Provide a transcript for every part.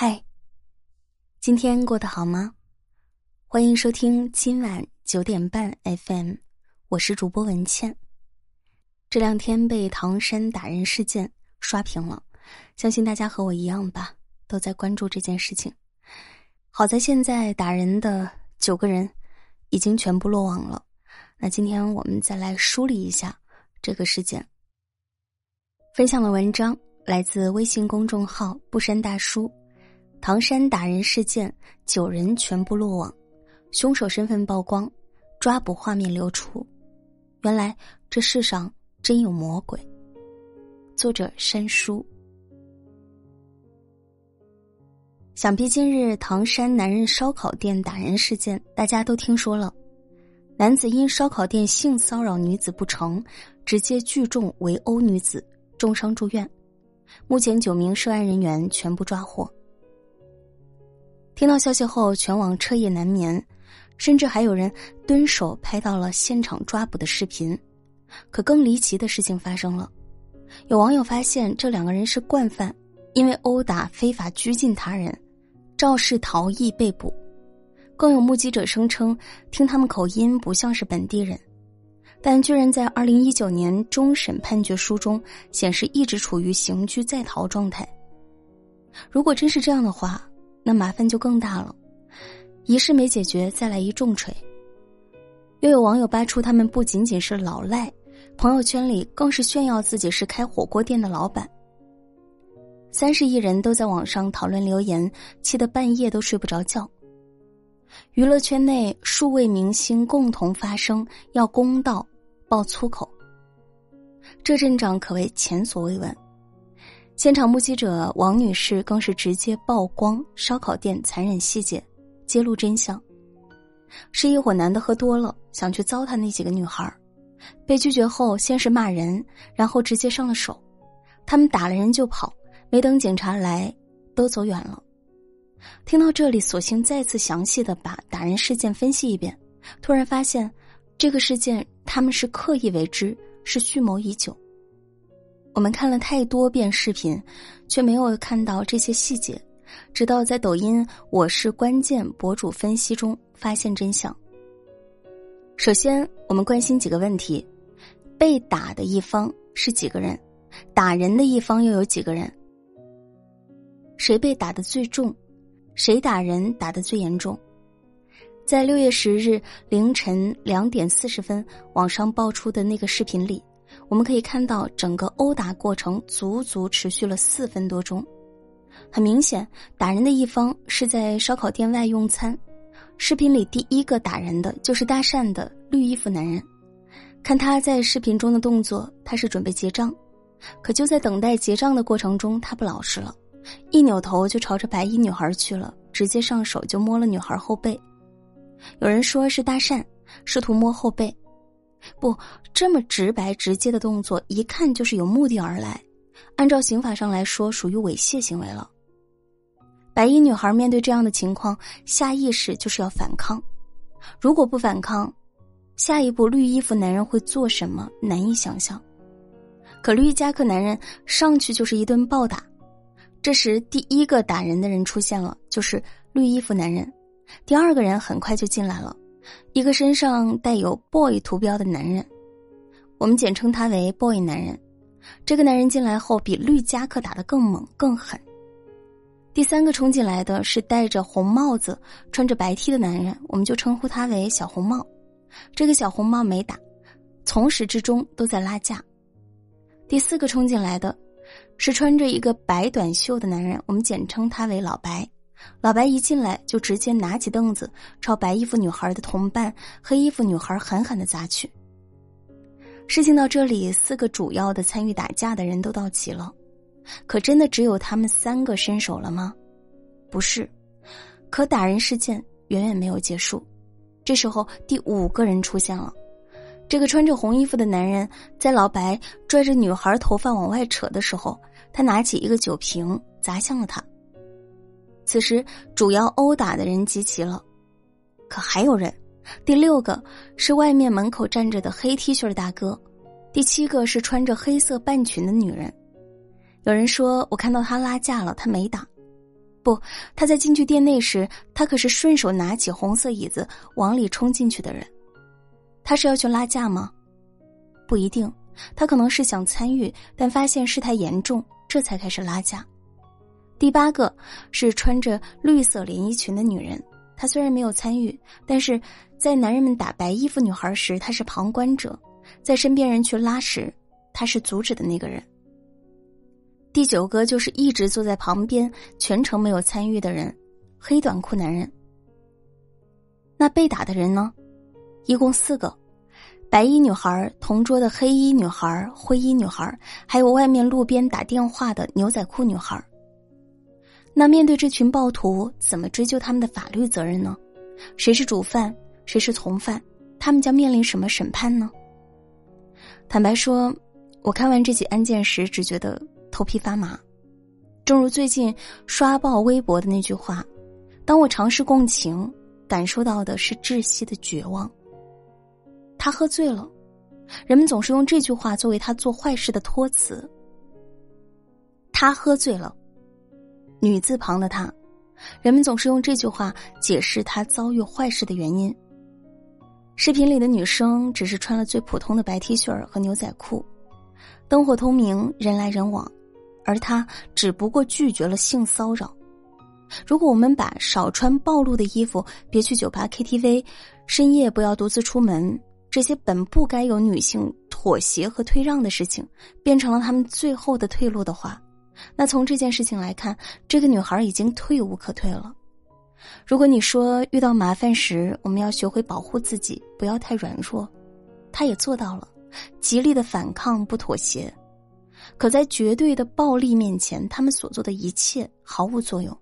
嗨，今天过得好吗？欢迎收听今晚九点半 FM，我是主播文倩。这两天被唐山打人事件刷屏了，相信大家和我一样吧，都在关注这件事情。好在现在打人的九个人已经全部落网了。那今天我们再来梳理一下这个事件。分享的文章来自微信公众号“不山大叔”。唐山打人事件，九人全部落网，凶手身份曝光，抓捕画面流出。原来这世上真有魔鬼。作者：山叔。想必今日唐山男人烧烤店打人事件，大家都听说了。男子因烧烤店性骚扰女子不成，直接聚众围殴女子，重伤住院。目前九名涉案人员全部抓获。听到消息后，全网彻夜难眠，甚至还有人蹲守拍到了现场抓捕的视频。可更离奇的事情发生了，有网友发现这两个人是惯犯，因为殴打非法拘禁他人，肇事逃逸被捕。更有目击者声称，听他们口音不像是本地人，但居然在二零一九年终审判决书中显示一直处于刑拘在逃状态。如果真是这样的话，那麻烦就更大了，一事没解决，再来一重锤。又有网友扒出他们不仅仅是老赖，朋友圈里更是炫耀自己是开火锅店的老板。三十亿人都在网上讨论留言，气得半夜都睡不着觉。娱乐圈内数位明星共同发声，要公道，爆粗口。这阵仗可谓前所未闻。现场目击者王女士更是直接曝光烧烤店残忍细节，揭露真相。是一伙男的喝多了，想去糟蹋那几个女孩被拒绝后，先是骂人，然后直接上了手。他们打了人就跑，没等警察来，都走远了。听到这里，索性再次详细的把打人事件分析一遍，突然发现，这个事件他们是刻意为之，是蓄谋已久。我们看了太多遍视频，却没有看到这些细节，直到在抖音“我是关键博主”分析中发现真相。首先，我们关心几个问题：被打的一方是几个人？打人的一方又有几个人？谁被打的最重？谁打人打的最严重？在六月十日凌晨两点四十分，网上爆出的那个视频里。我们可以看到，整个殴打过程足足持续了四分多钟。很明显，打人的一方是在烧烤店外用餐。视频里第一个打人的就是搭讪的绿衣服男人。看他在视频中的动作，他是准备结账，可就在等待结账的过程中，他不老实了，一扭头就朝着白衣女孩去了，直接上手就摸了女孩后背。有人说是搭讪，试图摸后背。不，这么直白直接的动作，一看就是有目的而来。按照刑法上来说，属于猥亵行为了。白衣女孩面对这样的情况，下意识就是要反抗。如果不反抗，下一步绿衣服男人会做什么，难以想象。可绿夹克男人上去就是一顿暴打。这时，第一个打人的人出现了，就是绿衣服男人。第二个人很快就进来了。一个身上带有 “boy” 图标的男人，我们简称他为 “boy 男人”。这个男人进来后，比绿夹克打得更猛更狠。第三个冲进来的是戴着红帽子、穿着白 T 的男人，我们就称呼他为小红帽。这个小红帽没打，从始至终都在拉架。第四个冲进来的是穿着一个白短袖的男人，我们简称他为老白。老白一进来就直接拿起凳子朝白衣服女孩的同伴黑衣服女孩狠狠的砸去。事情到这里，四个主要的参与打架的人都到齐了，可真的只有他们三个伸手了吗？不是，可打人事件远远没有结束。这时候第五个人出现了，这个穿着红衣服的男人在老白拽着女孩头发往外扯的时候，他拿起一个酒瓶砸向了他。此时，主要殴打的人集齐了，可还有人。第六个是外面门口站着的黑 T 恤大哥，第七个是穿着黑色半裙的女人。有人说：“我看到他拉架了，他没打。”不，他在进去店内时，他可是顺手拿起红色椅子往里冲进去的人。他是要去拉架吗？不一定，他可能是想参与，但发现事态严重，这才开始拉架。第八个是穿着绿色连衣裙的女人，她虽然没有参与，但是在男人们打白衣服女孩时，她是旁观者；在身边人去拉时，她是阻止的那个人。第九个就是一直坐在旁边，全程没有参与的人，黑短裤男人。那被打的人呢？一共四个：白衣女孩、同桌的黑衣女孩、灰衣女孩，还有外面路边打电话的牛仔裤女孩。那面对这群暴徒，怎么追究他们的法律责任呢？谁是主犯？谁是从犯？他们将面临什么审判呢？坦白说，我看完这起案件时，只觉得。头皮发麻，正如最近刷爆微博的那句话：“当我尝试共情，感受到的是窒息的绝望。”他喝醉了，人们总是用这句话作为他做坏事的托词。他喝醉了，女字旁的她，人们总是用这句话解释她遭遇坏事的原因。视频里的女生只是穿了最普通的白 T 恤和牛仔裤，灯火通明，人来人往。而他只不过拒绝了性骚扰。如果我们把少穿暴露的衣服、别去酒吧、KTV、深夜不要独自出门这些本不该有女性妥协和退让的事情，变成了他们最后的退路的话，那从这件事情来看，这个女孩已经退无可退了。如果你说遇到麻烦时我们要学会保护自己，不要太软弱，她也做到了，极力的反抗不妥协。可在绝对的暴力面前，他们所做的一切毫无作用。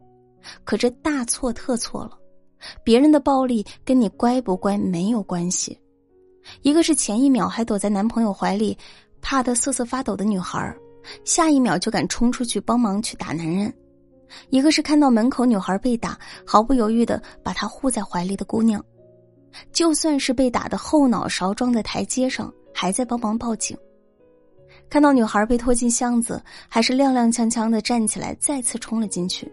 可这大错特错了，别人的暴力跟你乖不乖没有关系。一个是前一秒还躲在男朋友怀里，怕得瑟瑟发抖的女孩，下一秒就敢冲出去帮忙去打男人；一个是看到门口女孩被打，毫不犹豫的把她护在怀里的姑娘，就算是被打的后脑勺撞在台阶上，还在帮忙报警。看到女孩被拖进巷子，还是踉踉跄跄的站起来，再次冲了进去。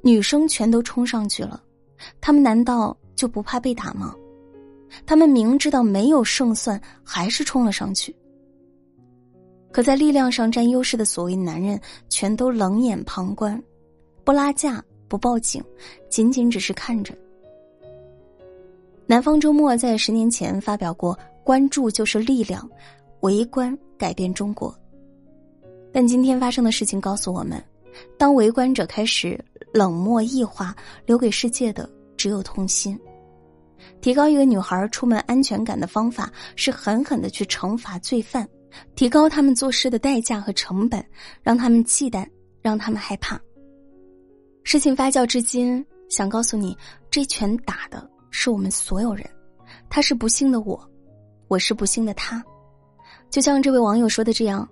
女生全都冲上去了，他们难道就不怕被打吗？他们明知道没有胜算，还是冲了上去。可在力量上占优势的所谓男人，全都冷眼旁观，不拉架，不报警，仅仅只是看着。南方周末在十年前发表过“关注就是力量”。围观改变中国，但今天发生的事情告诉我们：当围观者开始冷漠异化，留给世界的只有痛心。提高一个女孩出门安全感的方法是狠狠的去惩罚罪犯，提高他们做事的代价和成本，让他们忌惮，让他们害怕。事情发酵至今，想告诉你，这拳打的是我们所有人。他是不幸的我，我是不幸的他。就像这位网友说的这样，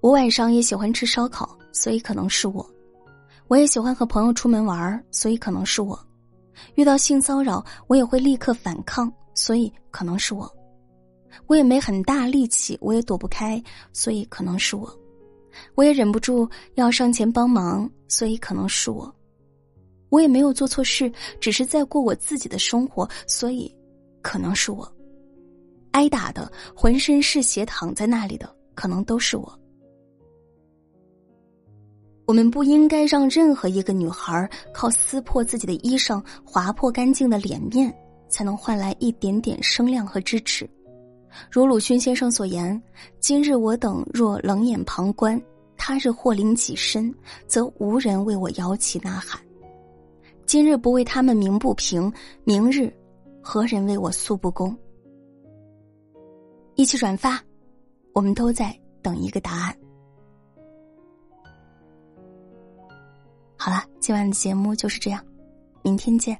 我晚上也喜欢吃烧烤，所以可能是我；我也喜欢和朋友出门玩，所以可能是我；遇到性骚扰，我也会立刻反抗，所以可能是我；我也没很大力气，我也躲不开，所以可能是我；我也忍不住要上前帮忙，所以可能是我；我也没有做错事，只是在过我自己的生活，所以可能是我。挨打的、浑身是血躺在那里的，可能都是我。我们不应该让任何一个女孩靠撕破自己的衣裳、划破干净的脸面，才能换来一点点声量和支持。如鲁迅先生所言：“今日我等若冷眼旁观，他日祸临己身，则无人为我摇旗呐喊。今日不为他们鸣不平，明日何人为我诉不公？”一起转发，我们都在等一个答案。好了，今晚的节目就是这样，明天见。